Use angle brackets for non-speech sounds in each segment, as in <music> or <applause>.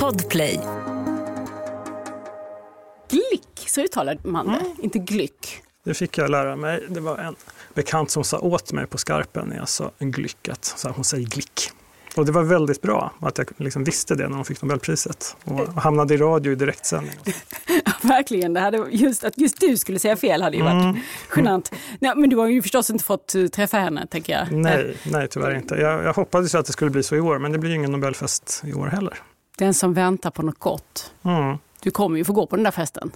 Podplay. Glick, så uttalar man det, Mm. inte glyck. Det fick jag lära mig. Det var en bekant som sa åt mig på skarpen när jag sa en glyckat. Så hon säger glick. Och det var väldigt bra att jag liksom visste det när hon fick Nobelpriset och hamnade i radio i direktsändning. <laughs> Ja, verkligen, det hade just, att just du skulle säga fel hade ju varit Mm. genant. Nej, men du har ju förstås inte fått eh, träffa henne, tänker jag. Nej, nej tyvärr inte. Jag, jag hoppades ju att det skulle bli så i år, men det blir ju ingen Nobelfest i år heller. Den som väntar på något gott. Mm. Du kommer ju få gå på den där festen.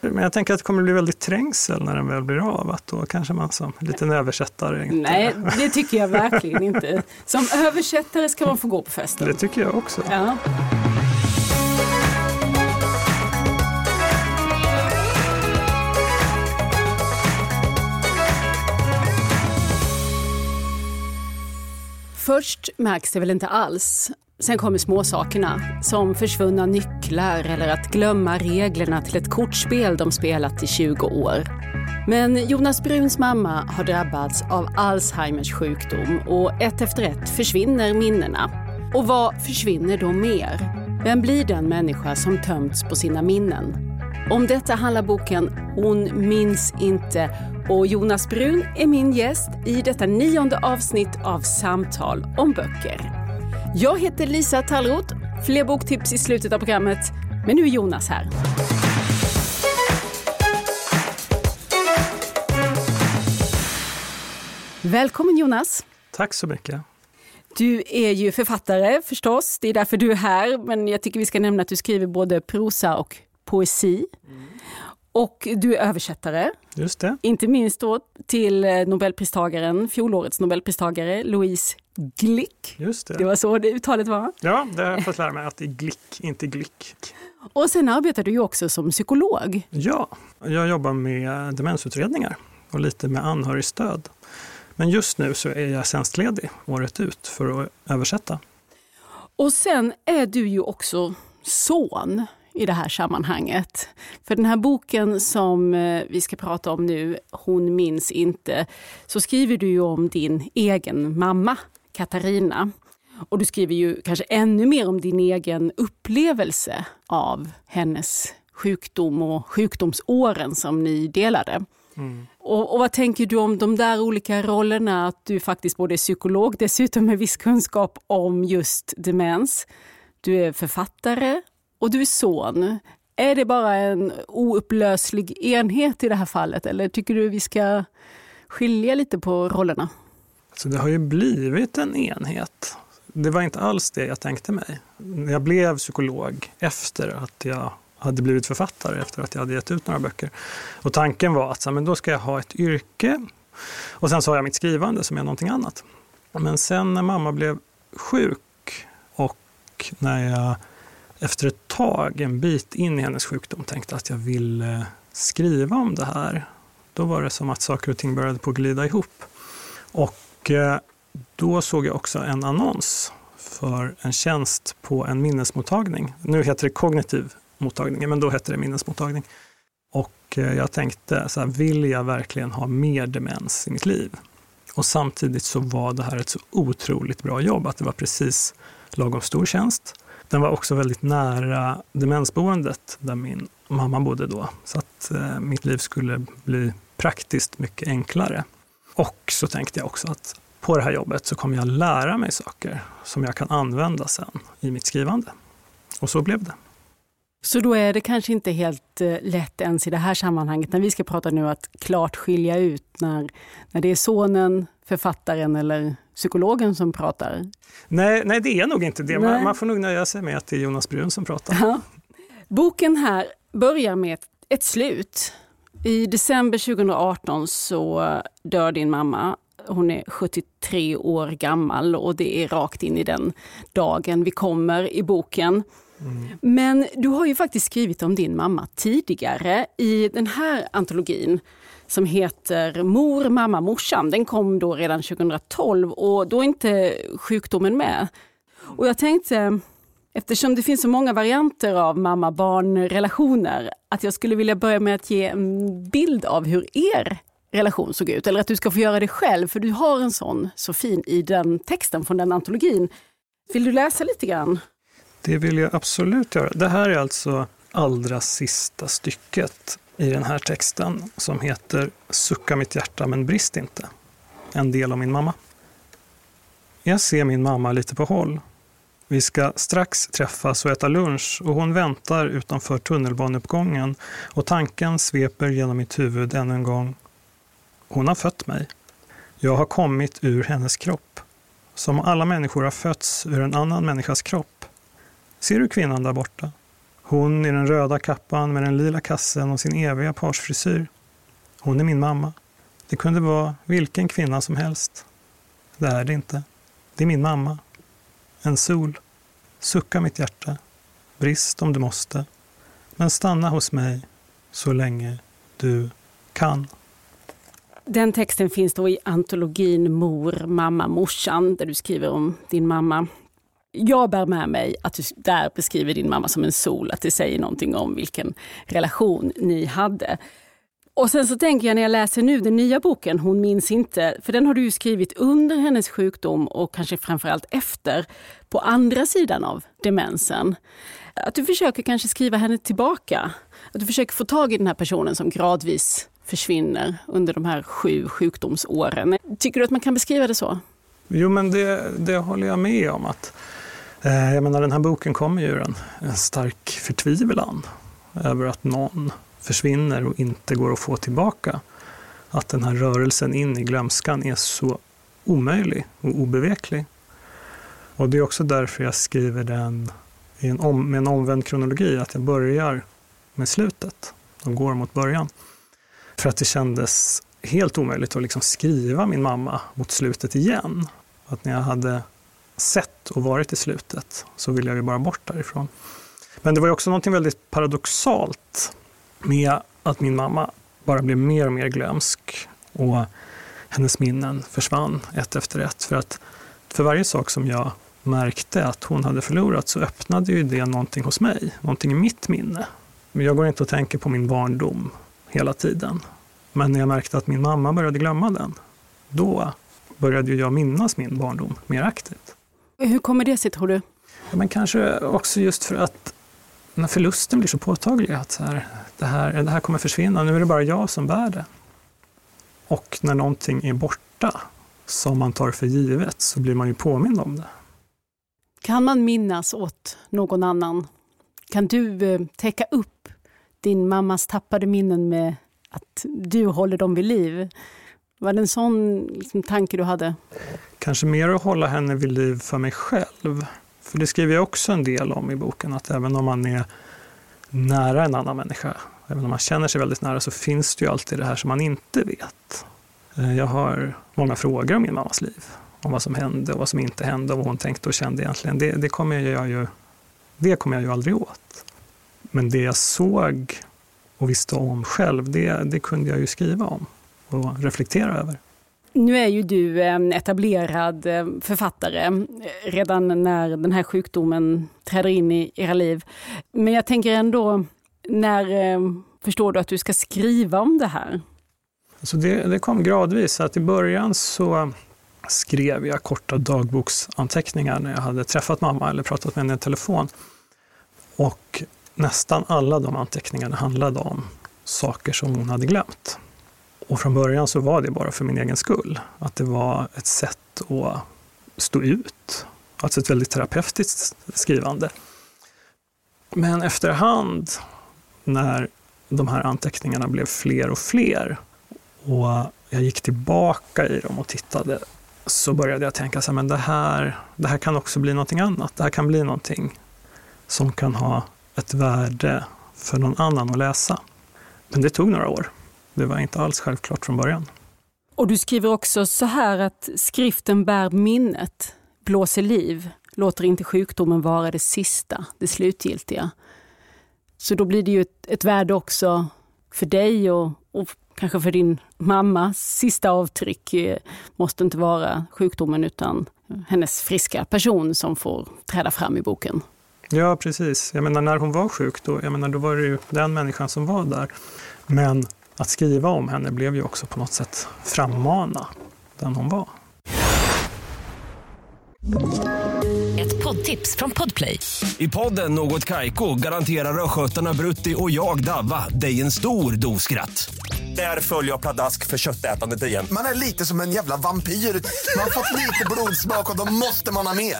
Men jag tänker att det kommer bli väldigt trängsel när den väl blir av. Att då kanske man som liten översättare inte... Nej, det tycker jag verkligen inte. Som översättare ska man få gå på festen. Det tycker jag också. Ja. Först märks det väl inte alls. Sen kommer småsakerna, som försvunna nycklar eller att glömma reglerna till ett kortspel de spelat i 20 år. Men Jonas Bruns mamma har drabbats av Alzheimers sjukdom och ett efter ett försvinner minnena. Och vad försvinner då mer? Vem blir den människa som tömts på sina minnen? Om detta handlar boken Hon minns inte och Jonas Brun är min gäst i detta nionde avsnitt av Samtal om böcker. Jag heter Lisa Tallroth. Fler boktips i slutet av programmet. Men nu är Jonas här. Välkommen Jonas. Tack så mycket. Du är ju författare förstås, det är därför du är här. Men jag tycker vi ska nämna att du skriver både prosa och poesi. Och du är översättare, Just det. inte minst då till eh, Nobelpristagaren, fjolårets Nobelpristagare Louise Glick. Just det. Det var så det uttalet var. Ja, det har jag fått lära mig att det är glick, inte glick. Och sen arbetar du ju också som psykolog. Ja, jag jobbar med demensutredningar och lite med anhörigstöd. Men just nu så är jag tjänstledig året ut för att översätta. Och sen är du ju också son i det här sammanhanget. För den här boken som eh, vi ska prata om nu, Hon minns inte, så skriver du ju om din egen mamma, Katarina. Och du skriver ju kanske ännu mer om din egen upplevelse av hennes sjukdom och sjukdomsåren som ni delade. Och, och vad tänker du om de där olika rollerna? Att du faktiskt både är psykolog, dessutom med viss kunskap om just demens. Du är författare och du är son. Är det bara en oupplöslig enhet i det här fallet eller tycker du vi ska skilja lite på rollerna? Så det har ju blivit en enhet. Det var inte alls det jag tänkte mig. Jag blev psykolog efter att jag hade blivit författare, efter att jag hade gett ut några böcker. Och tanken var att så men då ska jag ha ett yrke och sen så har jag mitt skrivande som är någonting annat. Men sen när mamma blev sjuk och när jag efter ett tag, en bit in i hennes sjukdom, tänkte att jag ville skriva om det här. Då var det som att saker och ting började på att glida ihop. Och Eh, då såg jag också en annons för en tjänst på en minnesmottagning. Nu heter det kognitiv mottagning, men då hette det minnesmottagning. Och eh, jag tänkte, så här, vill jag verkligen ha mer demens i mitt liv? Och samtidigt så var det här ett så otroligt bra jobb, att det var precis lagom stor tjänst. Den var också väldigt nära demensboendet där min mamma bodde då. Så att eh, mitt liv skulle bli praktiskt mycket enklare. Och så tänkte jag också att på det här jobbet så kommer jag lära mig saker som jag kan använda sen i mitt skrivande. Och så blev det. Så då är det kanske inte helt eh, lätt ens i det här sammanhanget när vi ska prata nu att klart skilja ut när, när det är sonen, författaren eller psykologen som pratar. Nej, nej det är nog inte det. Man, man får nog nöja sig med att det är Jonas Brun som pratar. Ja. Boken här börjar med ett slut. I december 2018 så dör din mamma. Hon är 73 år gammal och det är rakt in i den dagen vi kommer i boken. Men du har ju faktiskt skrivit om din mamma tidigare i den här antologin som heter Mor, mamma, morsan. Den kom då redan 2012 och då är inte sjukdomen med. Och jag tänkte, eftersom det finns så många varianter av mamma-barn-relationer, att jag skulle vilja börja med att ge en bild av hur er relation såg ut. Eller att du ska få göra det själv, för du har en sån så fin i den texten från den antologin. Vill du läsa lite grann? Det vill jag absolut göra. Det här är alltså allra sista stycket i den här texten som heter Sucka mitt hjärta men brist inte. En del av min mamma. Jag ser min mamma lite på håll. Vi ska strax träffas och äta lunch och hon väntar utanför tunnelbaneuppgången och tanken sveper genom mitt huvud ännu en gång. Hon har fött mig. Jag har kommit ur hennes kropp. Som alla människor har fötts ur en annan människas kropp. Ser du kvinnan där borta? Hon i den röda kappan med den lila kassen och sin eviga parsfrisyr. Hon är min mamma. Det kunde vara vilken kvinna som helst. Det är det inte. Det är min mamma. En sol. Sucka mitt hjärta. Brist om du måste. Men stanna hos mig så länge du kan. Den texten finns då i antologin Mor, mamma, morsan där du skriver om din mamma. Jag bär med mig att du där beskriver din mamma som en sol, att det säger någonting om vilken relation ni hade. Och sen så tänker jag när jag läser nu den nya boken, Hon minns inte, för den har du ju skrivit under hennes sjukdom och kanske framförallt efter, på andra sidan av demensen. Att du försöker kanske skriva henne tillbaka. Att du försöker få tag i den här personen som gradvis försvinner under de här sju sjukdomsåren. Tycker du att man kan beskriva det så? Jo, men det, det håller jag med om. att eh, jag menar, Den här boken kommer ju ur en, en stark förtvivlan över att någon försvinner och inte går att få tillbaka. Att den här rörelsen in i glömskan är så omöjlig och obeveklig. Och det är också därför jag skriver den i en om, med en omvänd kronologi, att jag börjar med slutet och går mot början. För att det kändes helt omöjligt att liksom skriva min mamma mot slutet igen. Att när jag hade sett och varit i slutet så ville jag ju bara bort därifrån. Men det var ju också något väldigt paradoxalt med att min mamma bara blev mer och mer glömsk och hennes minnen försvann ett efter ett. För att för varje sak som jag märkte att hon hade förlorat så öppnade ju det någonting hos mig, någonting i mitt minne. Men jag går inte och tänker på min barndom hela tiden. Men när jag märkte att min mamma började glömma den, då började jag minnas min barndom mer aktivt. Hur kommer det sig tror du? Ja, men kanske också just för att när förlusten blir så påtaglig, att så här, det, här, det här kommer försvinna, nu är det bara jag som bär det. Och när någonting är borta, som man tar för givet, så blir man ju påmind om det. Kan man minnas åt någon annan? Kan du eh, täcka upp din mammas tappade minnen med att du håller dem vid liv? Var det en sån liksom, tanke du hade? Kanske mer att hålla henne vid liv för mig själv. För det skriver jag också en del om i boken, att även om man är nära en annan människa, även om man känner sig väldigt nära, så finns det ju alltid det här som man inte vet. Eh, jag har många frågor om min mammas liv, om vad som hände och vad som inte hände och vad hon tänkte och kände egentligen. Det, det kommer jag ju, det kommer jag ju aldrig åt. Men det jag såg och visste om själv, det, det kunde jag ju skriva om och reflektera över. Nu är ju du en etablerad eh, författare eh, redan när den här sjukdomen träder in i era liv. Men jag tänker ändå, när eh, förstår du att du ska skriva om det här? Alltså det, det kom gradvis. Att I början så skrev jag korta dagboksanteckningar när jag hade träffat mamma eller pratat med henne i telefon. Och nästan alla de anteckningarna handlade om saker som hon hade glömt. Och från början så var det bara för min egen skull. Att det var ett sätt att stå ut. Alltså ett väldigt terapeutiskt skrivande. Men efterhand, när de här anteckningarna blev fler och fler och jag gick tillbaka i dem och tittade, så började jag tänka så här, men det här, det här kan också bli någonting annat. Det här kan bli någonting som kan ha ett värde för någon annan att läsa. Men det tog några år. Det var inte alls självklart från början. Och du skriver också så här att skriften bär minnet, blåser liv, låter inte sjukdomen vara det sista, det slutgiltiga. Så då blir det ju ett, ett värde också för dig och, och kanske för din mamma. Sista avtryck eh, måste inte vara sjukdomen utan hennes friska person som får träda fram i boken. Ja, precis. Jag menar, när hon var sjuk, då, jag menar, då var det ju den människan som var där. Men att skriva om henne blev ju också på något sätt frammana den hon var. Ett poddtips från Podplay. I podden Något Kaiko garanterar östgötarna Brutti och jag, Davva, dig en stor dos skratt. Där följer jag pladask för köttätandet igen. Man är lite som en jävla vampyr. Man har fått lite blodsmak och då måste man ha mer.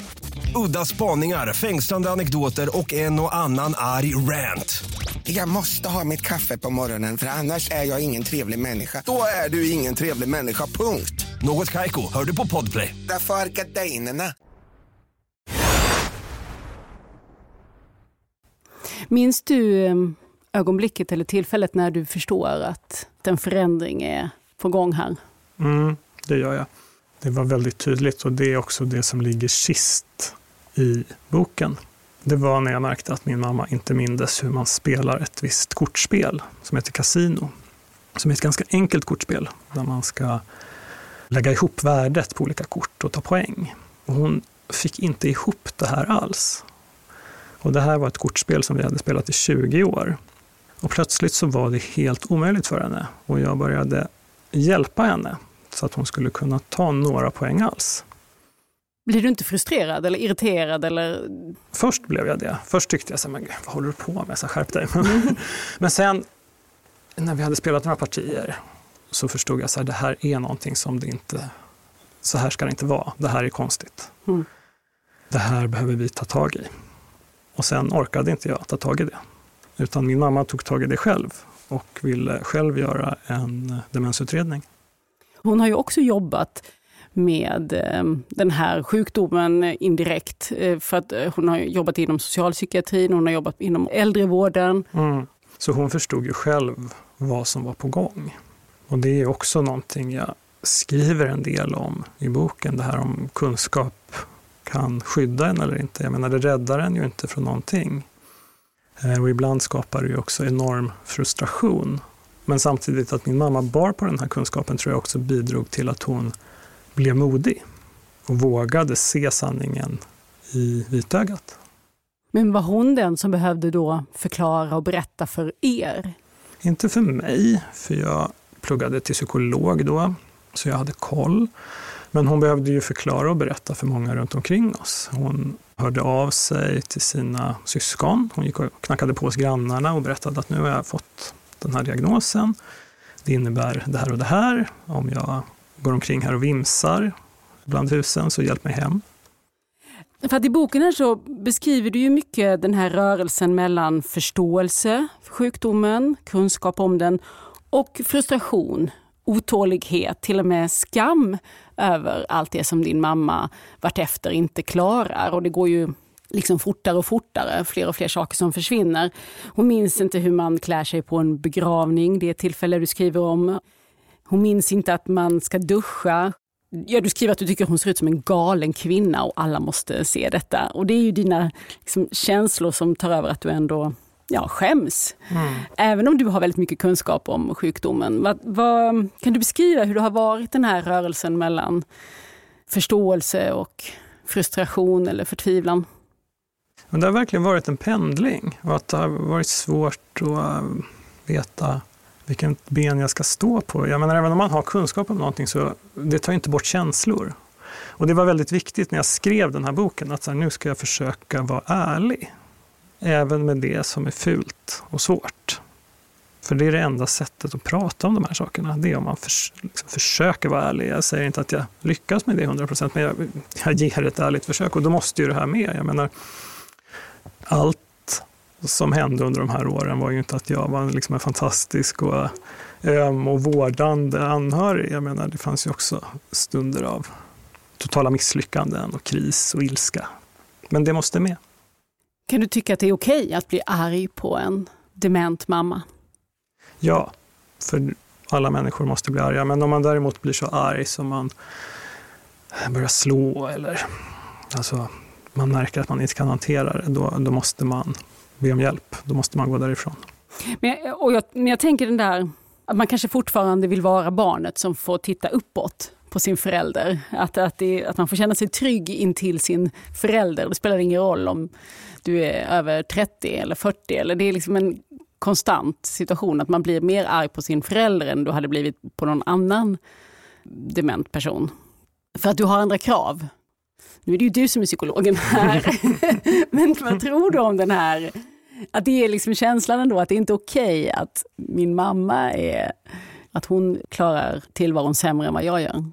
Udda spaningar, fängslande anekdoter och en och annan arg rant. Jag måste ha mitt kaffe på morgonen för annars är jag ingen trevlig människa. Då är du ingen trevlig människa, punkt. Något Kaiko, hör du på Podplay. Därför är gardinerna. Minns du eh, ögonblicket eller tillfället när du förstår att en förändring är på gång här? Mm, det gör jag. Det var väldigt tydligt och det är också det som ligger sist i boken. Det var när jag märkte att min mamma inte mindes hur man spelar ett visst kortspel som heter Casino. Som är ett ganska enkelt kortspel där man ska lägga ihop värdet på olika kort och ta poäng. Och hon fick inte ihop det här alls. Och det här var ett kortspel som vi hade spelat i 20 år. Och plötsligt så var det helt omöjligt för henne och jag började hjälpa henne så att hon skulle kunna ta några poäng alls. Blir du inte frustrerad eller irriterad? Eller? Först blev jag det. Först tyckte jag så men vad håller du på med? Så skärp dig. <laughs> men sen när vi hade spelat några partier så förstod jag att det här är någonting som det inte, så här ska det inte vara. Det här är konstigt. Mm. Det här behöver vi ta tag i. Och sen orkade inte jag ta tag i det. Utan min mamma tog tag i det själv och ville själv göra en demensutredning. Hon har ju också jobbat med ehm, den här sjukdomen indirekt. Eh, för att eh, hon har jobbat inom socialpsykiatrin, hon har jobbat inom äldrevården. Mm. Så hon förstod ju själv vad som var på gång. Och det är också någonting jag skriver en del om i boken, det här om kunskap kan skydda en eller inte. Jag menar, det räddar en ju inte från någonting. Eh, och ibland skapar det ju också enorm frustration. Men samtidigt att min mamma bar på den här kunskapen tror jag också bidrog till att hon blev modig och vågade se sanningen i vitögat. Men var hon den som behövde då förklara och berätta för er? Inte för mig, för jag pluggade till psykolog då, så jag hade koll. Men hon behövde ju förklara och berätta för många runt omkring oss. Hon hörde av sig till sina syskon. Hon gick och knackade på hos grannarna och berättade att nu har jag fått den här diagnosen. Det innebär det här och det här. Om jag går omkring här och vimsar bland husen, så hjälp mig hem. För att I boken här så beskriver du ju mycket den här rörelsen mellan förståelse för sjukdomen, kunskap om den och frustration, otålighet, till och med skam över allt det som din mamma vartefter inte klarar. Och det går ju liksom fortare och fortare, fler och fler saker som försvinner. Hon minns inte hur man klär sig på en begravning, det är ett tillfälle du skriver om. Hon minns inte att man ska duscha. Ja, du skriver att du tycker hon ser ut som en galen kvinna och alla måste se detta. Och det är ju dina liksom, känslor som tar över att du ändå ja, skäms. Mm. Även om du har väldigt mycket kunskap om sjukdomen. Vad, vad, kan du beskriva hur det har varit den här rörelsen mellan förståelse och frustration eller förtvivlan? Men det har verkligen varit en pendling och att det har varit svårt att veta vilken ben jag ska stå på. Jag menar, även om man har kunskap om någonting så det tar inte bort känslor. Och det var väldigt viktigt när jag skrev den här boken att så här, nu ska jag försöka vara ärlig. Även med det som är fult och svårt. För det är det enda sättet att prata om de här sakerna. Det är om man förs liksom försöker vara ärlig. Jag säger inte att jag lyckas med det 100 %, men jag, jag ger ett ärligt försök. Och då måste ju det här med. Jag menar, allt som hände under de här åren var ju inte att jag var liksom en fantastisk och öm och vårdande anhörig. Jag menar, det fanns ju också stunder av totala misslyckanden och kris och ilska. Men det måste med. Kan du tycka att det är okej att bli arg på en dement mamma? Ja, för alla människor måste bli arga. Men om man däremot blir så arg som man börjar slå eller alltså, man märker att man inte kan hantera det, då, då måste man be om hjälp. Då måste man gå därifrån. Men jag, och jag, men jag tänker den där att man kanske fortfarande vill vara barnet som får titta uppåt på sin förälder. Att, att, det, att man får känna sig trygg intill sin förälder. Det spelar ingen roll om du är över 30 eller 40. Eller det är liksom en konstant situation att man blir mer arg på sin förälder än du hade blivit på någon annan dement person. För att du har andra krav nu är det ju du som är psykologen här. <laughs> Men vad tror du om den här, att det är liksom känslan ändå att det är inte okej okay att min mamma är, att hon klarar tillvaron sämre än vad jag gör?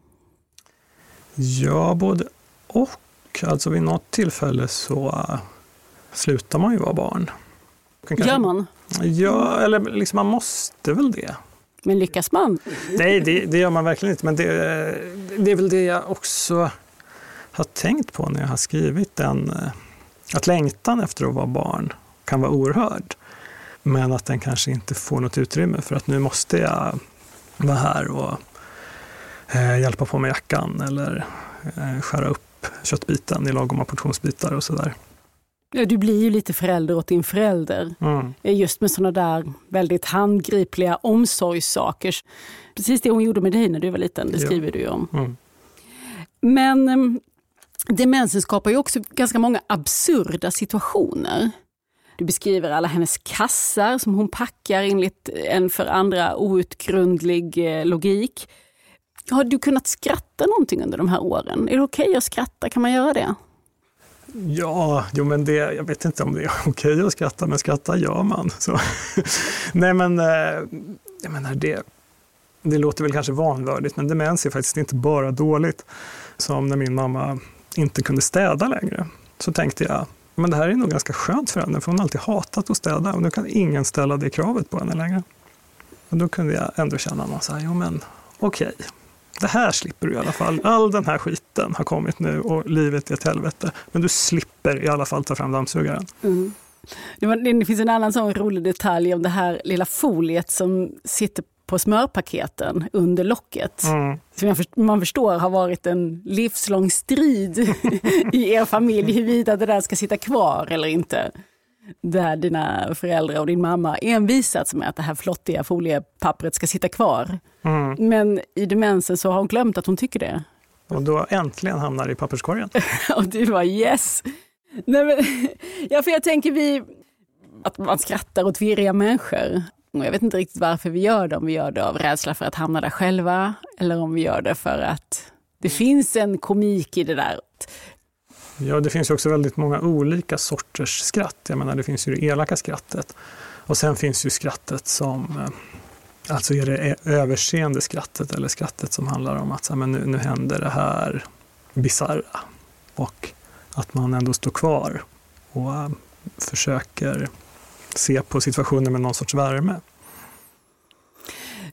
Ja, både och. Alltså vid något tillfälle så uh, slutar man ju vara barn. Kanske, Gör man? Ja, eller liksom man måste väl det. Men lyckas man? Nej, det, det gör man verkligen inte. Men det, det, är väl det jag också har tänkt på när jag har skrivit den. Eh, att längtan efter att vara barn kan vara oerhörd. Men att den kanske inte får något utrymme för att nu måste jag vara här och eh, hjälpa på med jackan eller eh, skära upp köttbiten i lagom portionsbitar och sådär. Ja, du blir ju lite förälder åt din förälder. Mm. Just med sådana där väldigt handgripliga omsorgssaker. Precis det hon gjorde med dig när du var liten, det skriver ja. du ju om. Mm. Men ehm, demensen skapar ju också ganska många absurda situationer. Du beskriver alla hennes kassar som hon packar enligt en för andra outgrundlig eh, logik. Har du kunnat skratta någonting under de här åren? Är det okej okay att skratta? Kan man göra det? Ja, jo men det, jag vet inte om det är <laughs> okej att skratta, men skratta gör man. Så. <laughs> Nej men, eh, jag menar det, det låter väl kanske vanvördigt, men demens är faktiskt inte bara dåligt. Som när min mamma inte kunde städa längre, så tänkte jag, men det här är nog ganska skönt för henne, för hon har alltid hatat att städa och nu kan ingen ställa det kravet på henne längre. Och då kunde jag ändå känna någon så här, jo men okej, okay det här slipper du i alla fall. All den här skiten har kommit nu och livet är ett helvete. Men du slipper i alla fall ta fram dammsugaren. Mm. Det finns en annan sån rolig detalj om det här lilla foliet som sitter på smörpaketen under locket. Mm. Som man förstår har varit en livslång strid <laughs> i er familj huruvida det där ska sitta kvar eller inte där dina föräldrar och din mamma envisats med att det här flottiga foliepappret ska sitta kvar. Mm. Men i demensen så har hon glömt att hon tycker det. Och då äntligen hamnar det i papperskorgen. <laughs> och du var yes! Nej, men, <laughs> ja, för jag tänker vi, att man skrattar åt virriga människor. Och jag vet inte riktigt varför vi gör det, om vi gör det av rädsla för att hamna där själva eller om vi gör det för att det finns en komik i det där. Ja, det finns ju också väldigt många olika sorters skratt. Jag menar, det finns ju det elaka skrattet och sen finns ju skrattet som eh, Alltså är det överseende skrattet eller skrattet som handlar om att så här, men nu, nu händer det här bisarra och att man ändå står kvar och äh, försöker se på situationen med någon sorts värme.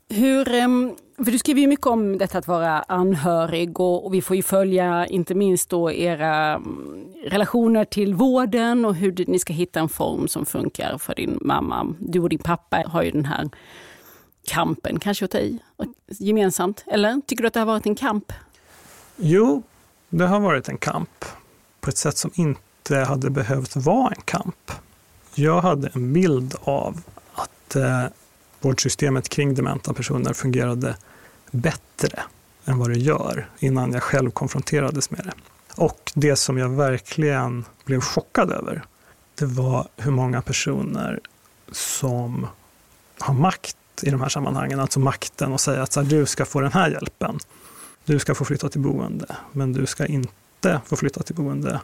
Hur, ehm, för du skriver ju mycket om detta att vara anhörig och, och vi får ju följa inte minst då era mm, relationer till vården och hur ni ska hitta en form som funkar för din mamma. Du och din pappa har ju den här kampen, kanske att ta i, gemensamt. Eller tycker du att det har varit en kamp? Jo, det har varit en kamp på ett sätt som inte hade behövt vara en kamp. Jag hade en bild av att eh, vårdsystemet kring dementa personer fungerade bättre än vad det gör innan jag själv konfronterades med det. Och det som jag verkligen blev chockad över, det var hur många personer som har makt i de här sammanhangen, alltså makten att säga att så här, du ska få den här hjälpen. Du ska få flytta till boende, men du ska inte få flytta till boende.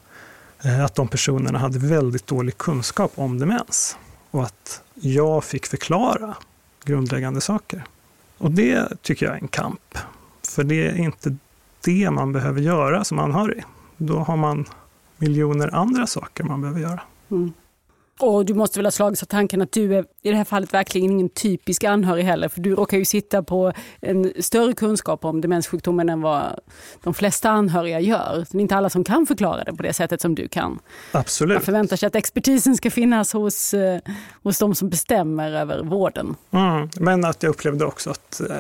Eh, att de personerna hade väldigt dålig kunskap om demens och att jag fick förklara grundläggande saker. Och det tycker jag är en kamp. För det är inte det man behöver göra som anhörig. Då har man miljoner andra saker man behöver göra. Mm. Och du måste väl ha slagits av tanken att du är i det här fallet verkligen ingen typisk anhörig heller, för du råkar ju sitta på en större kunskap om demenssjukdomen än vad de flesta anhöriga gör. Det är inte alla som kan förklara det på det sättet som du kan. Absolut. Man förväntar sig att expertisen ska finnas hos, eh, hos de som bestämmer över vården. Mm, men att jag upplevde också att eh,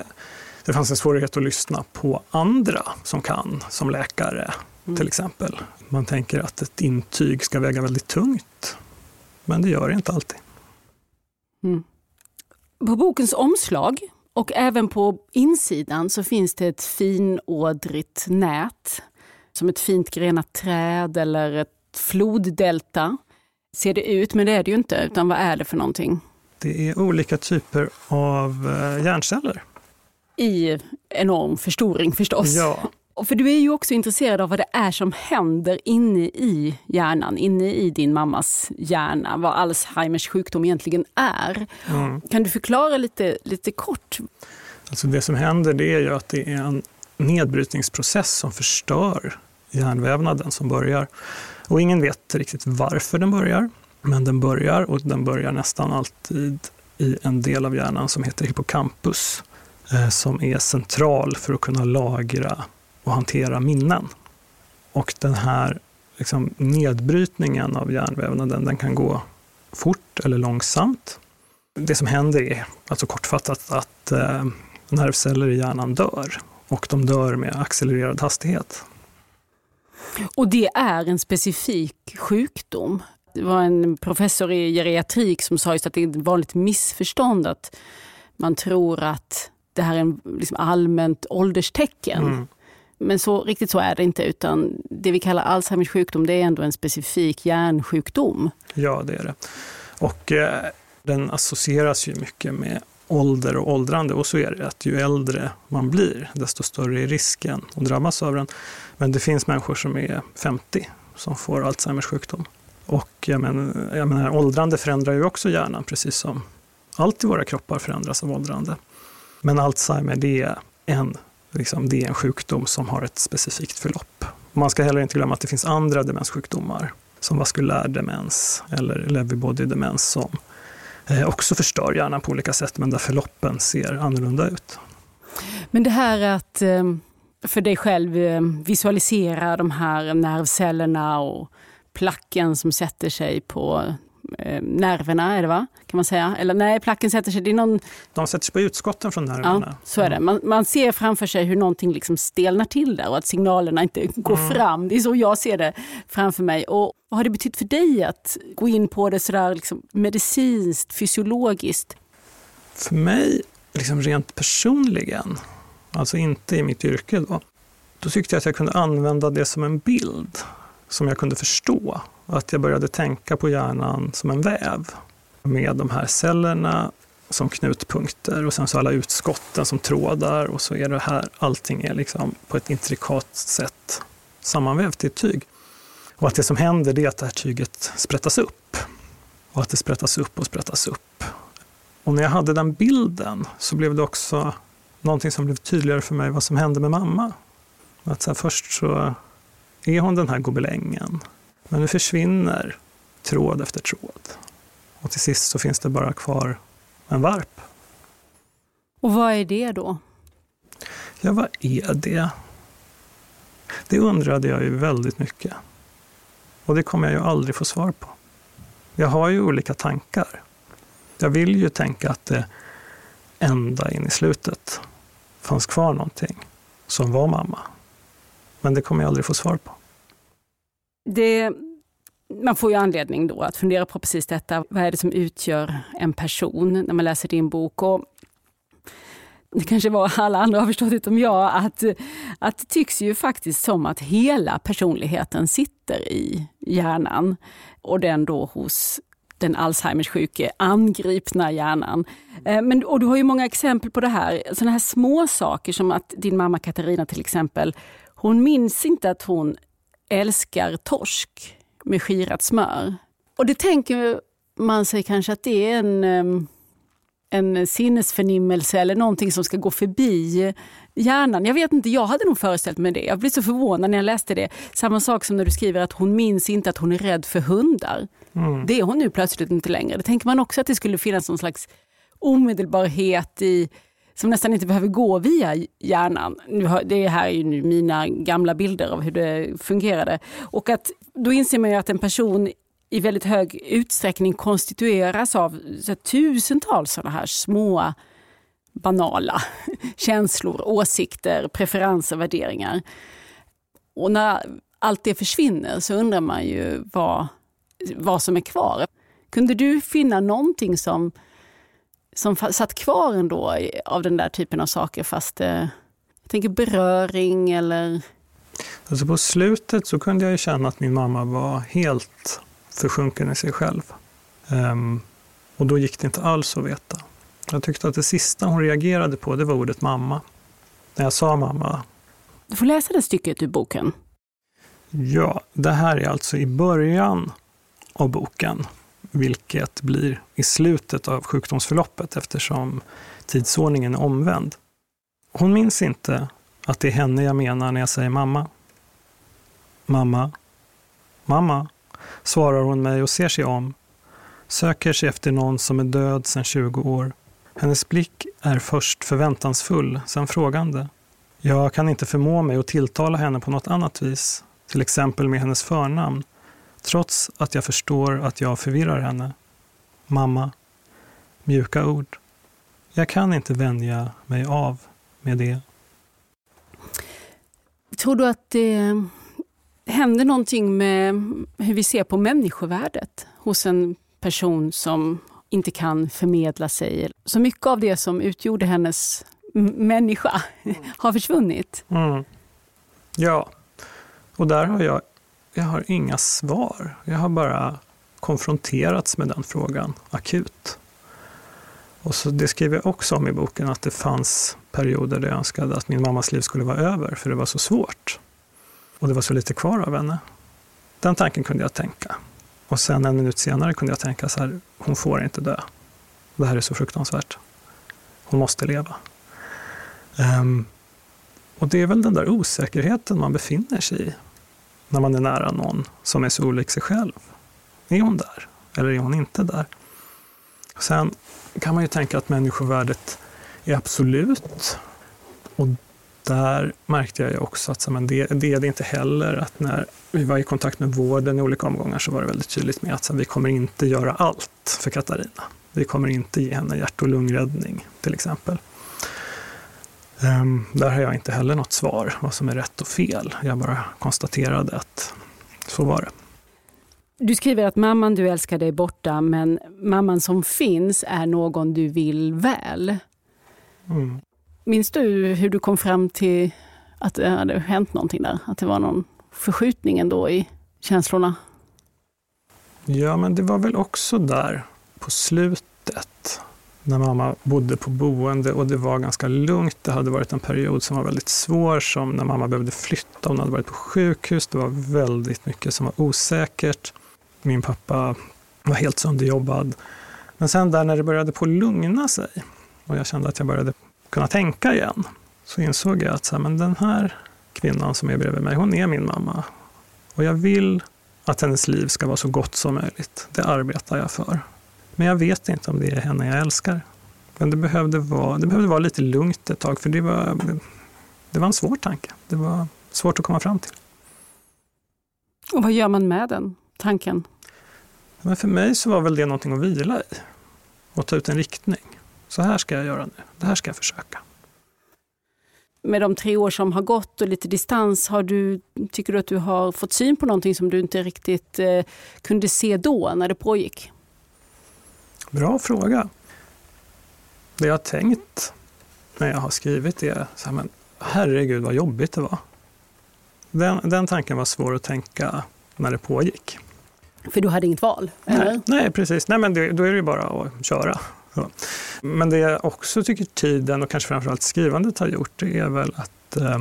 det fanns en svårighet att lyssna på andra som kan, som läkare mm. till exempel. Man tänker att ett intyg ska väga väldigt tungt men det gör det inte alltid. Mm. På bokens omslag och även på insidan så finns det ett finådrigt nät. Som ett fint grenat träd eller ett floddelta. Ser det ut, men det är det ju inte. Utan vad är det för någonting? Det är olika typer av eh, hjärnceller. I enorm förstoring förstås. Ja, För du är ju också intresserad av vad det är som händer inne i hjärnan, inne i din mammas hjärna, vad Alzheimers sjukdom egentligen är. Mm. Kan du förklara lite, lite kort? Alltså det som händer det är ju att det är en nedbrytningsprocess som förstör hjärnvävnaden som börjar. Och ingen vet riktigt varför den börjar, men den börjar och den börjar nästan alltid i en del av hjärnan som heter hippocampus, eh, som är central för att kunna lagra och hantera minnen. Och den här liksom, nedbrytningen av hjärnvävnaden den kan gå fort eller långsamt. Det som händer är, alltså kortfattat, att eh, nervceller i hjärnan dör och de dör med accelererad hastighet. Och det är en specifik sjukdom? Det var en professor i geriatrik som sa just att det är ett vanligt missförstånd att man tror att det här är en liksom allmänt ålderstecken. Mm. Men så, riktigt så är det inte, utan det vi kallar Alzheimers sjukdom det är ändå en specifik hjärnsjukdom. Ja, det är det. Och eh, den associeras ju mycket med ålder och åldrande och så är det att ju äldre man blir, desto större är risken att drabbas av den. Men det finns människor som är 50 som får Alzheimers sjukdom. Och jag menar, jag menar, åldrande förändrar ju också hjärnan, precis som allt i våra kroppar förändras av åldrande. Men Alzheimer, det är en, liksom, det är en sjukdom som har ett specifikt förlopp. Man ska heller inte glömma att det finns andra demenssjukdomar, som vaskulär demens eller lewy body demens, som eh, också förstör hjärnan på olika sätt, men där förloppen ser annorlunda ut. Men det här att eh, för dig själv eh, visualisera de här nervcellerna och placken som sätter sig på eh, nerverna, är det va? Kan man säga? Eller nej, placken sätter sig... Det är någon... De sätter sig på utskotten från nerverna. Ja, så är det. Man, man ser framför sig hur någonting liksom stelnar till där och att signalerna inte går mm. fram. Det är så jag ser det framför mig. Och vad har det betytt för dig att gå in på det sådär liksom medicinskt, fysiologiskt? För mig, liksom rent personligen, alltså inte i mitt yrke då, då tyckte jag att jag kunde använda det som en bild som jag kunde förstå. Att jag började tänka på hjärnan som en väv med de här cellerna som knutpunkter och sen så alla utskotten som trådar och så är det här, allting är liksom på ett intrikat sätt sammanvävt i ett tyg. Och att det som händer är att det här tyget sprättas upp. Och att det sprättas upp och sprättas upp. Och när jag hade den bilden så blev det också någonting som blev tydligare för mig vad som hände med mamma. Att så först så är hon den här gobelängen. Men nu försvinner tråd efter tråd. Och till sist så finns det bara kvar en varp. Och vad är det då? Ja, vad är det? Det undrade jag ju väldigt mycket. Och det kommer jag ju aldrig få svar på. Jag har ju olika tankar. Jag vill ju tänka att det ända in i slutet fanns kvar någonting som var mamma. Men det kommer jag aldrig få svar på. Det, man får ju anledning då att fundera på precis detta. Vad är det som utgör en person när man läser din bok? Och det kanske var alla andra har förstått utom jag, att, att det tycks ju faktiskt som att hela personligheten sitter i hjärnan och den då hos den Alzheimers sjuke angripna hjärnan. Eh, men, och du har ju många exempel på det här, sådana här små saker som att din mamma Katarina till exempel, hon minns inte att hon älskar torsk med skirat smör. Och det tänker man sig kanske att det är en, en sinnesförnimmelse eller någonting som ska gå förbi hjärnan. Jag vet inte, jag hade nog föreställt mig det. Jag blev så förvånad när jag läste det. Samma sak som när du skriver att hon minns inte att hon är rädd för hundar. Mm. Det är hon nu plötsligt inte längre. Det tänker man också att det skulle finnas någon slags omedelbarhet i som nästan inte behöver gå via hjärnan. Det här är ju nu mina gamla bilder av hur det fungerade. Och att, då inser man ju att en person i väldigt hög utsträckning konstitueras av så tusentals sådana här små banala <laughs> känslor, åsikter, preferenser, värderingar. Och när allt det försvinner så undrar man ju vad, vad som är kvar. Kunde du finna någonting som som satt kvar ändå av den där typen av saker fast eh, jag tänker beröring eller... Alltså på slutet så kunde jag ju känna att min mamma var helt försjunken i sig själv. Um, och då gick det inte alls att veta. Jag tyckte att det sista hon reagerade på det var ordet mamma. När jag sa mamma Du får läsa det stycket ur boken. Ja, det här är alltså i början av boken, vilket blir i slutet av sjukdomsförloppet eftersom tidsordningen är omvänd. Hon minns inte att det är henne jag menar när jag säger mamma. Mamma, mamma, svarar hon mig och ser sig om. Söker sig efter någon som är död sedan 20 år. Hennes blick är först förväntansfull, sen frågande. Jag kan inte förmå mig att tilltala henne på något annat vis, till exempel med hennes förnamn, trots att jag förstår att jag förvirrar henne. Mamma. Mjuka ord. Jag kan inte vänja mig av med det. Tror du att det händer någonting med hur vi ser på människovärdet hos en person som inte kan förmedla sig? Så mycket av det som utgjorde hennes människa <laughs> har försvunnit. Mm. Ja, och där har jag, jag har inga svar. Jag har bara konfronterats med den frågan akut. Och så det skriver jag också om i boken, att det fanns perioder där jag önskade att min mammas liv skulle vara över, för det var så svårt. Och det var så lite kvar av henne. Den tanken kunde jag tänka. Och sen en minut senare kunde jag tänka så här, hon får inte dö. Det här är så fruktansvärt. Hon måste leva. Um, och det är väl den där osäkerheten man befinner sig i när man är nära någon som är så olik sig själv. Är hon där? Eller är hon inte där? Sen kan man ju tänka att människovärdet är absolut. Och där märkte jag ju också att men det, det är det inte heller. Att när vi var i kontakt med vården i olika omgångar så var det väldigt tydligt med att så vi kommer inte göra allt för Katarina. Vi kommer inte ge henne hjärt och lungräddning till exempel. Um, där har jag inte heller något svar vad som är rätt och fel. Jag bara konstaterade att så var det. Du skriver att mamman du älskade är borta, men mamman som finns är någon du vill väl. Mm. Minns du hur du kom fram till att det hade hänt någonting där? Att det var någon förskjutning ändå i känslorna? Ja, men det var väl också där på slutet när mamma bodde på boende och det var ganska lugnt. Det hade varit en period som var väldigt svår, som när mamma behövde flytta. Hon hade varit på sjukhus. Det var väldigt mycket som var osäkert. Min pappa var helt sönderjobbad. Men sen där när det började på lugna sig och jag kände att jag började kunna tänka igen, så insåg jag att så här, men den här kvinnan som är bredvid mig, hon är min mamma. Och jag vill att hennes liv ska vara så gott som möjligt. Det arbetar jag för. Men jag vet inte om det är henne jag älskar. Men det behövde vara, det behövde vara lite lugnt ett tag, för det var, det var en svår tanke. Det var svårt att komma fram till. Och vad gör man med den tanken? Men för mig så var väl det någonting att vila i och ta ut en riktning. Så här ska jag göra nu. Det här ska jag försöka. Med de tre år som har gått och lite distans, har du, tycker du att du har fått syn på någonting som du inte riktigt eh, kunde se då när det pågick? Bra fråga. Det jag har tänkt när jag har skrivit är så här, men herregud vad jobbigt det var. Den, den tanken var svår att tänka när det pågick. För du hade inget val? Nej, nej, precis. Nej, men det, då är det ju bara att köra. Så. Men det jag också tycker tiden och kanske framförallt skrivandet har gjort, det är väl att eh,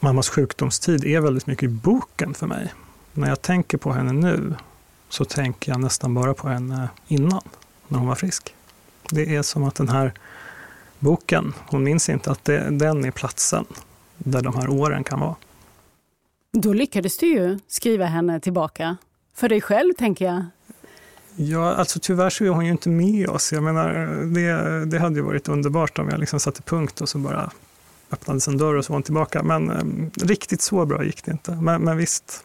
mammas sjukdomstid är väldigt mycket i boken för mig. När jag tänker på henne nu så tänker jag nästan bara på henne innan när hon var frisk. Det är som att den här boken, hon minns inte att det, den är platsen där de här åren kan vara. Då lyckades du ju skriva henne tillbaka. För dig själv, tänker jag. Ja, alltså tyvärr så är hon ju inte med oss. Jag menar, det, det hade ju varit underbart om jag liksom satte punkt och så bara öppnades en dörr och så var hon tillbaka. Men eh, riktigt så bra gick det inte. Men, men visst.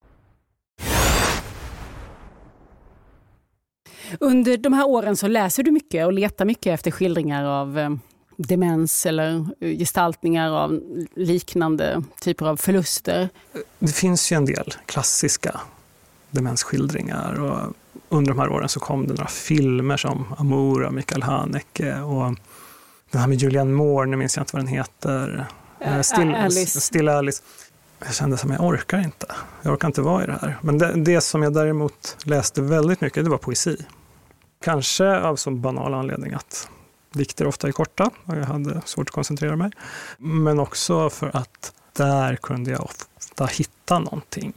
Under de här åren så läser du mycket och letar mycket efter skildringar av eh, demens eller gestaltningar av liknande typer av förluster? Det finns ju en del klassiska demensskildringar och under de här åren så kom det några filmer som Amour av Mikael Haneke och den här med Julianne Moore, nu minns jag inte vad den heter. Ä Still Alice. Still Alice. Jag kände som jag orkar inte. Jag orkar inte vara i det här. Men det, det som jag däremot läste väldigt mycket, det var poesi. Kanske av så banal anledning att dikter ofta är korta och jag hade svårt att koncentrera mig. Men också för att där kunde jag ofta hitta någonting.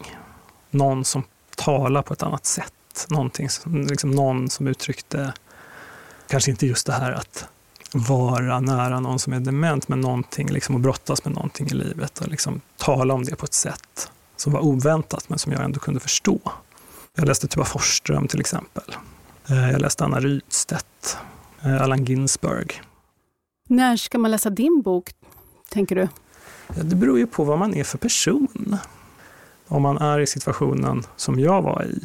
Någon som talar på ett annat sätt. Någonting, som- liksom någon som uttryckte, kanske inte just det här att vara nära någon som är dement, men någonting, liksom att brottas med någonting i livet och liksom tala om det på ett sätt som var oväntat, men som jag ändå kunde förstå. Jag läste Tuva Forsström till exempel. Eh, Jag läste Anna Rydstedt, eh, Allan Ginsberg. När ska man läsa din bok, tänker du? Ja, Det beror ju på vad man är för person. Om man är i situationen som jag var i,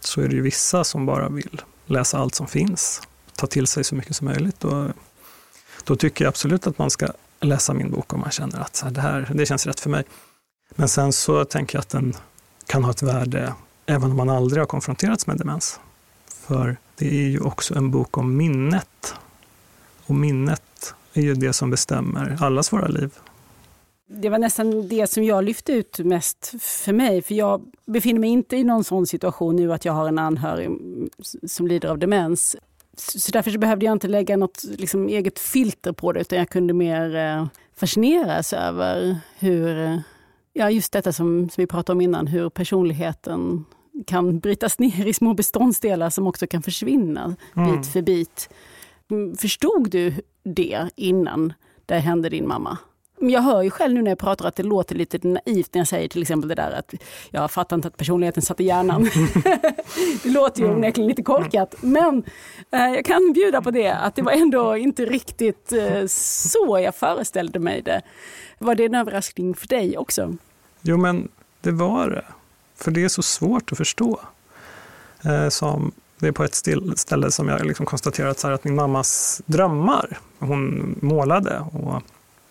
så är det ju vissa som bara vill läsa allt som finns, ta till sig så mycket som möjligt. Och då tycker jag absolut att man ska läsa min bok om man känner att så här, det här det känns rätt för mig. Men sen så tänker jag att den kan ha ett värde även om man aldrig har konfronterats med demens. För det är ju också en bok om minnet. Och minnet är ju det som bestämmer allas våra liv. Det var nästan det som jag lyfte ut mest för mig. För jag befinner mig inte i någon sån situation nu att jag har en anhörig som lider av demens. Så därför så behövde jag inte lägga något liksom, eget filter på det, utan jag kunde mer eh, fascineras över hur, ja just detta som, som vi pratade om innan, hur personligheten kan brytas ner i små beståndsdelar som också kan försvinna bit för bit. Mm, Förstod du det innan det hände din mamma? Jag hör ju själv nu när jag pratar att det låter lite naivt när jag säger till exempel det där att jag fattar inte att personligheten satt i hjärnan. <laughs> det låter ju onekligen lite korkat, men eh, jag kan bjuda på det, att det var ändå inte riktigt eh, så jag föreställde mig det. Var det en överraskning för dig också? Jo, men det var det. För det är så svårt att förstå. Eh, som det är på ett ställe som jag liksom konstaterat så här att min mammas drömmar, hon målade och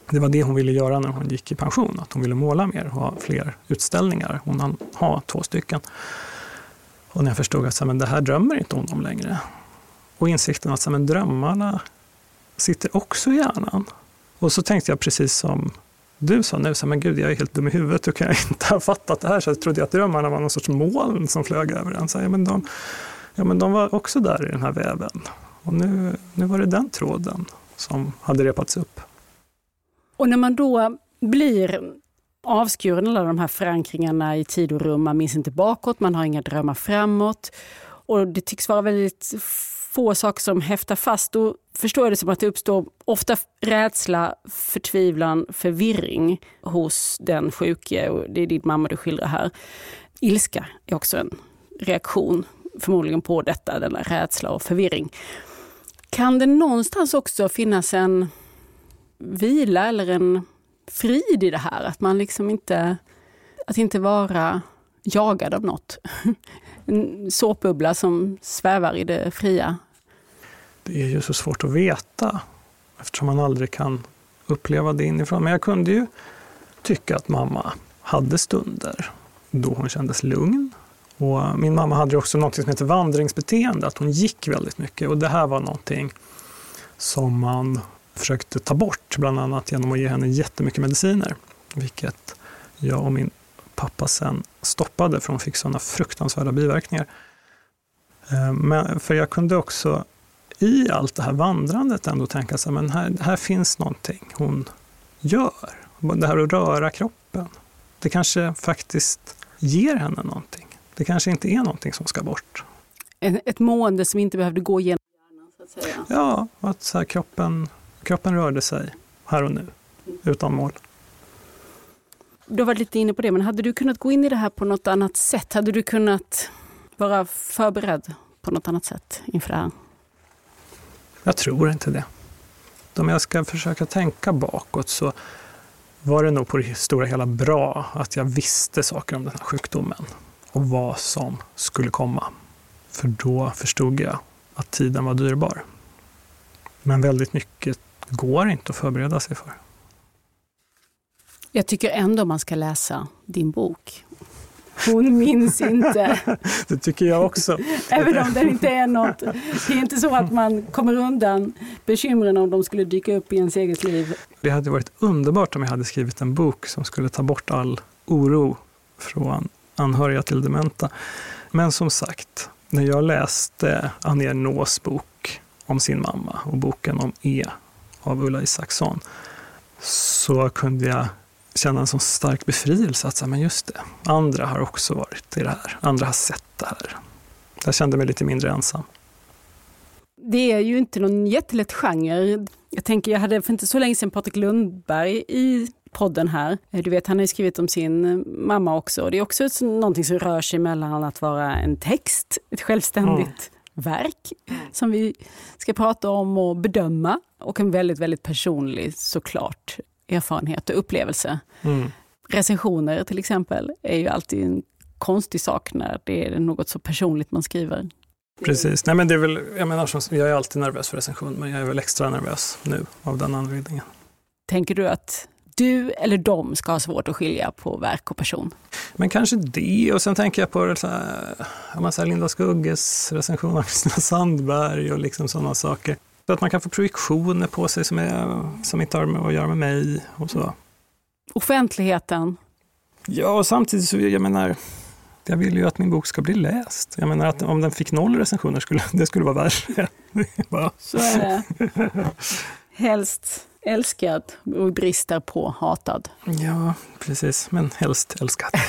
det var det hon ville göra när hon gick i pension, att hon ville måla mer och ha fler utställningar. Hon hann ha två stycken. Och när jag förstod att så här, men det här drömmer inte hon om längre. Och insikten att så här, men drömmarna sitter också i hjärnan. Och så tänkte jag precis som du sa nu, så här, men gud, jag är helt dum i huvudet, hur kan jag inte ha fattat det här? Så jag trodde att drömmarna var någon sorts moln som flög över en. Så här, ja, men de, ja, men de var också där i den här väven. Och nu, nu var det den tråden som hade repats upp. Och när man då blir avskuren alla de här förankringarna i tid och rum, man minns inte bakåt, man har inga drömmar framåt och det tycks vara väldigt få saker som häftar fast, då förstår jag det som att det uppstår ofta rädsla, förtvivlan, förvirring hos den sjuke. Och det är din mamma du skildrar här. Ilska är också en reaktion förmodligen på detta, denna rädsla och förvirring. Kan det någonstans också finnas en vila eller en frid i det här? Att man liksom inte, att inte vara jagad av något. <laughs> En såpbubbla som svävar i det fria. Det är ju så svårt att veta eftersom man aldrig kan uppleva det inifrån. Men jag kunde ju tycka att mamma hade stunder då hon kändes lugn. Och min mamma hade också något som heter vandringsbeteende, att hon gick väldigt mycket. Och det här var någonting som man försökte ta bort, bland annat genom att ge henne jättemycket mediciner. Vilket jag och min pappa sen stoppade, för hon fick sådana fruktansvärda biverkningar. Eh, Men, för jag kunde också i allt det här vandrandet ändå tänka sig, men här, här finns någonting hon gör. Det här att röra kroppen. Det kanske faktiskt ger henne någonting. Det kanske inte är någonting som ska bort. Ett mående som inte behövde gå genom hjärnan. Så att säga. Ja, att så här, kroppen, kroppen rörde sig här och nu, utan mål. Du har varit lite inne på det, men hade du kunnat gå in i det här på något annat sätt? Hade du kunnat vara förberedd på något annat sätt inför det här? Jag tror inte det. Om jag ska försöka tänka bakåt så var det nog på det stora hela bra att jag visste saker om den här sjukdomen och vad som skulle komma. För då förstod jag att tiden var dyrbar. Men väldigt mycket går inte att förbereda sig för. Jag tycker ändå man ska läsa din bok. Hon minns inte. <laughs> det tycker jag också. Även om det inte är något. Det är inte så att man kommer undan bekymren om de skulle dyka upp i ens eget liv. Det hade varit underbart om jag hade skrivit en bok som skulle ta bort all oro från anhöriga till dementa. Men som sagt, när jag läste Annie Ernaux bok om sin mamma och boken om E av Ulla Isaksson så kunde jag känna en sån stark befrielse att men just det, andra har också varit i det här. Andra har sett det här. Jag kände mig lite mindre ensam. Det är ju inte någon jättelätt genre. Jag tänker, jag hade för inte så länge sedan Patrik Lundberg i podden här. Du vet, han har ju skrivit om sin mamma också. Det är också någonting som rör sig mellan att vara en text, ett självständigt mm. verk som vi ska prata om och bedöma och en väldigt, väldigt personlig såklart erfarenhet och upplevelse. Mm. Recensioner till exempel är ju alltid en konstig sak när det är något så personligt man skriver. Precis. Nej, men det är väl, jag, menar, jag är alltid nervös för recension, men jag är väl extra nervös nu av den anledningen. Tänker du att du eller de ska ha svårt att skilja på verk och person? Men kanske det, och sen tänker jag på så här, Linda Skugges recension av Kristina Sandberg och liksom sådana saker. Så att man kan få projektioner på sig som, är, som inte har med att göra med mig och så. Offentligheten? Ja, och samtidigt så, jag menar, jag vill ju att min bok ska bli läst. Jag menar att om den fick noll recensioner skulle det skulle vara värre. <laughs> så är det. Helst älskad och brister på hatad. Ja, precis. Men helst älskad. <laughs>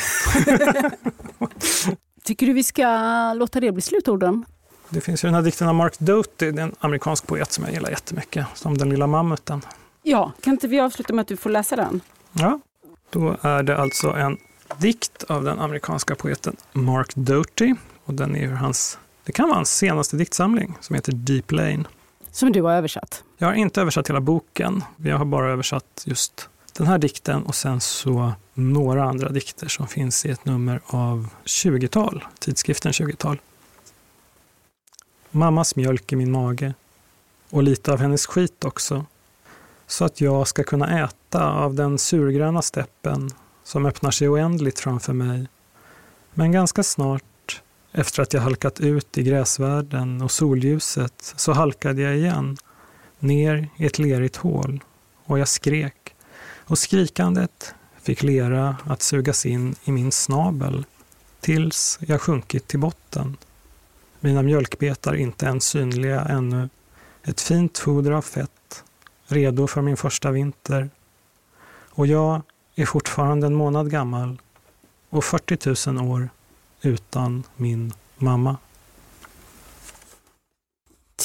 Tycker du vi ska låta det bli slutorden? Det finns ju den här dikten av Mark Doty, det är en amerikansk poet som jag gillar jättemycket, som Den lilla mammuten. Ja, kan inte vi avsluta med att du får läsa den? Ja, då är det alltså en dikt av den amerikanska poeten Mark Doty. Och den är hans, det kan vara hans senaste diktsamling som heter Deep Lane. Som du har översatt? Jag har inte översatt hela boken. Jag har bara översatt just den här dikten och sen så några andra dikter som finns i ett nummer av 20-tal, tidskriften 20-tal. Mammas mjölk i min mage och lite av hennes skit också. Så att jag ska kunna äta av den surgröna steppen som öppnar sig oändligt framför mig. Men ganska snart, efter att jag halkat ut i gräsvärlden och solljuset, så halkade jag igen, ner i ett lerigt hål. Och jag skrek. Och skrikandet fick lera att sugas in i min snabel tills jag sjunkit till botten. Mina mjölkbetar inte ens synliga ännu. Ett fint foder av fett, redo för min första vinter. Och jag är fortfarande en månad gammal och 40 000 år utan min mamma.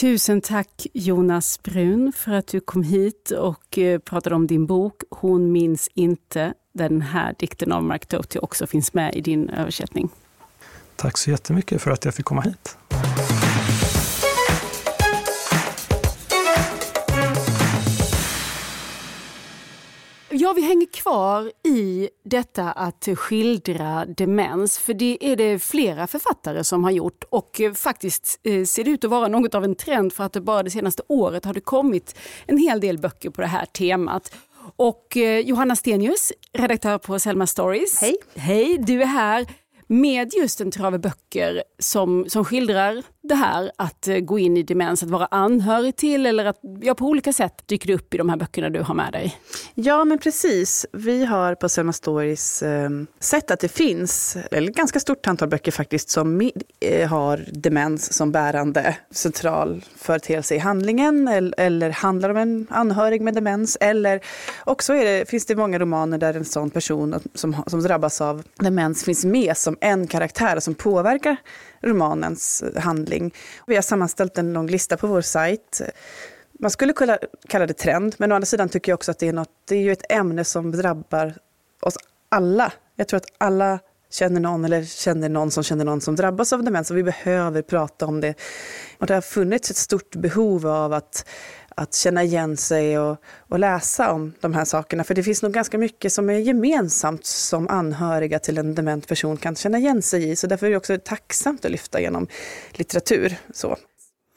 Tusen tack Jonas Brun för att du kom hit och eh, pratade om din bok Hon minns inte, där den här dikten av Mark Doty också finns med i din översättning. Tack så jättemycket för att jag fick komma hit. Ja, vi hänger kvar i detta att skildra demens, för det är det flera författare som har gjort och faktiskt eh, ser det ut att vara något av en trend för att det bara det senaste året har det kommit en hel del böcker på det här temat. Och eh, Johanna Stenius, redaktör på Selma Stories. Hej! Hej, du är här med just en trave böcker som, som skildrar det här att eh, gå in i demens, att vara anhörig till eller att ja, på olika sätt dyker upp i de här böckerna du har med dig. Ja, men precis. Vi har på Selma Stories eh, sett att det finns ett ganska stort antal böcker faktiskt som eh, har demens som bärande central företeelse i handlingen eller, eller handlar om en anhörig med demens. Eller också är det, finns det många romaner där en sån person som, som drabbas av demens finns med som en karaktär som påverkar romanens handling. Vi har sammanställt en lång lista på vår sajt. Man skulle kunna kalla det trend, men å andra sidan tycker jag också att det är, något, det är ju ett ämne som drabbar oss alla. Jag tror att alla känner någon eller känner någon som känner någon som drabbas av demens och vi behöver prata om det. Och det har funnits ett stort behov av att att känna igen sig och, och, läsa om de här sakerna. För det finns nog ganska mycket som är gemensamt som anhöriga till en dement person kan känna igen sig i. Så därför är det också tacksamt att lyfta genom litteratur. Så.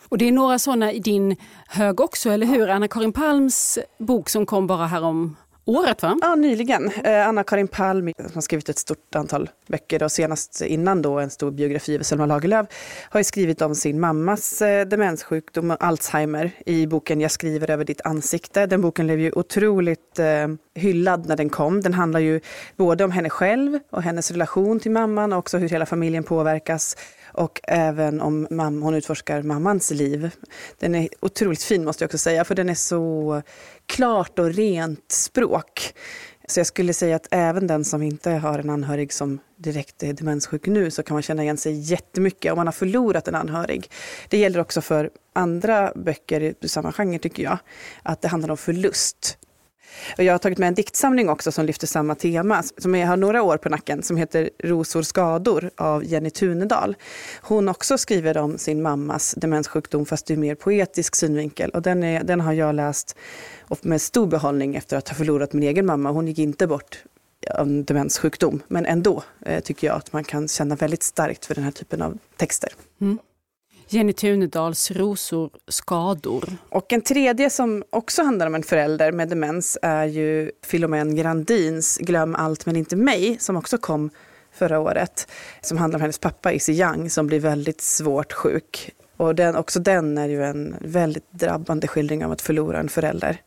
Och det är några sådana i din hög också, eller hur? Anna-Karin Palms bok som kom bara härom året va? Ja, nyligen. Eh, Anna-Karin Palm som har skrivit ett stort antal böcker och senast innan då en stor biografi över Selma Lagerlöf har ju skrivit om sin mammas eh, demenssjukdom och Alzheimer i boken Jag skriver över ditt ansikte. Den boken blev ju otroligt eh, hyllad när den kom. Den handlar ju både om henne själv och hennes relation till mamman och också hur hela familjen påverkas och även om mam hon utforskar mammans liv. Den är otroligt fin måste jag också säga, för den är så klart och rent språk. Så jag skulle säga att även den som inte har en anhörig som direkt är demenssjuk nu så kan man känna igen sig jättemycket om man har förlorat en anhörig. Det gäller också för andra böcker i samma genre tycker jag, att det handlar om förlust. Och jag har tagit med en diktsamling också som lyfter samma tema, som jag har några år på nacken, som heter Rosor skador av Jenny Tunedal. Hon också skriver om sin mammas demenssjukdom fast ur mer poetisk synvinkel. Och den, är, den har jag läst med stor behållning efter att ha förlorat min egen mamma. Hon gick inte bort av en demenssjukdom, men ändå eh, tycker jag att man kan känna väldigt starkt för den här typen av texter. Mm. Jenny Tunedals Rosor skador. Och en tredje som också handlar om en förälder med demens är ju Filomen Grandins Glöm allt men inte mig som också kom förra året. Som handlar om hennes pappa Issy Young som blir väldigt svårt sjuk. Och den, också den är ju en väldigt drabbande skildring av att förlora en förälder.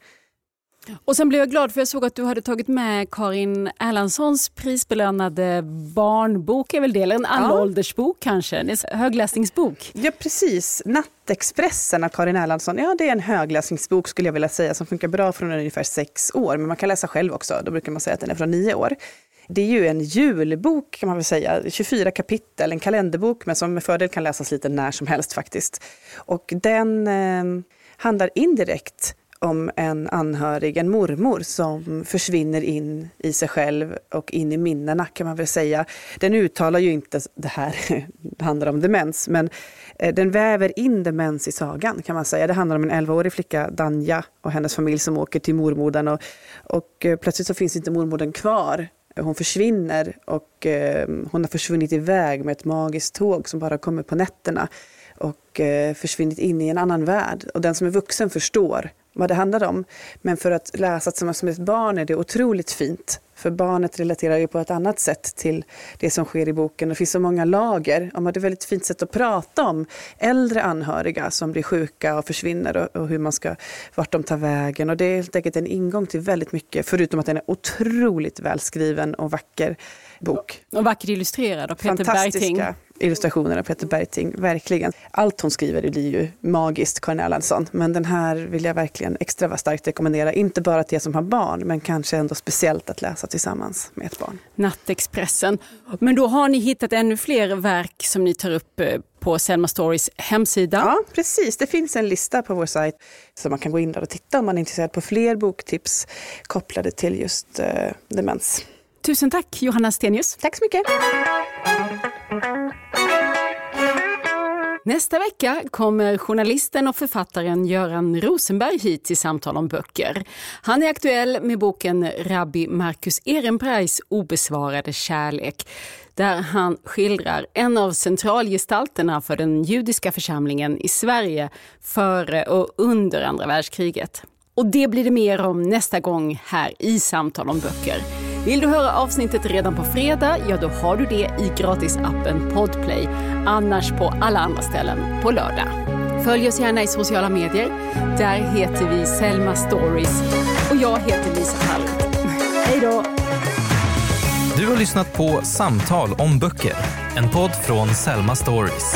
Och sen blev jag glad för jag såg att du hade tagit med Karin Erlandssons prisbelönade barnbok, är väl det, eller en allåldersbok ja. kanske, en högläsningsbok. Ja precis, Nattexpressen av Karin Erlandsson, ja det är en högläsningsbok skulle jag vilja säga som funkar bra från ungefär sex år, men man kan läsa själv också, då brukar man säga att den är från nio år. Det är ju en julbok kan man väl säga, 24 kapitel, en kalenderbok men som med fördel kan läsas lite när som helst faktiskt. Och den eh, handlar indirekt om en anhörig, en mormor som försvinner in i sig själv och in i minnena kan man väl säga. Den uttalar ju inte det här <laughs> det handlar om demens, men eh, den väver in demens i sagan kan man säga. Det handlar om en 11-årig flicka, Danja, och hennes familj som åker till mormodern och, och eh, plötsligt så finns inte mormodern kvar. Hon försvinner och eh, hon har försvunnit iväg med ett magiskt tåg som bara kommer på nätterna och eh, försvunnit in i en annan värld. Och den som är vuxen förstår vad det handlar om. Men för att läsa tillsammans som ett barn är det otroligt fint. För barnet relaterar ju på ett annat sätt till det som sker i boken. Det finns så många lager. Och det är ett väldigt fint sätt att prata om äldre anhöriga som blir sjuka och försvinner och, och hur man ska, vart de tar vägen. Och det är helt enkelt en ingång till väldigt mycket, förutom att den är otroligt välskriven och vacker bok. Och vackert illustrerad av Peter Bergting illustrationer av Peter Bergting, verkligen. Allt hon skriver blir ju magiskt, Karin Erlandsson. Men den här vill jag verkligen extra starkt rekommendera. Inte bara till er som har barn, men kanske ändå speciellt att läsa tillsammans med ett barn. Nattexpressen. Men då har ni hittat ännu fler verk som ni tar upp eh, på Selma Stories hemsida. Ja, precis. Det finns en lista på vår sajt så man kan gå in där och titta om man är intresserad på fler boktips kopplade till just eh, demens. Tusen tack Johanna Stenius. Tack så mycket. Nästa vecka kommer journalisten och författaren Göran Rosenberg hit till samtal om böcker. Han är aktuell med boken Rabbi Marcus Ehrenpreis obesvarade kärlek där han skildrar en av centralgestalterna för den judiska församlingen i Sverige före och under andra världskriget. Och det blir det mer om nästa gång här i Samtal om böcker. Vill du höra avsnittet redan på fredag? Ja, då har du det i gratisappen Podplay. Annars på alla andra ställen på lördag. Följ oss gärna i sociala medier. Där heter vi Selma Stories och jag heter Lisa Hall. Hej då! Du har lyssnat på Samtal om böcker, en podd från Selma Stories.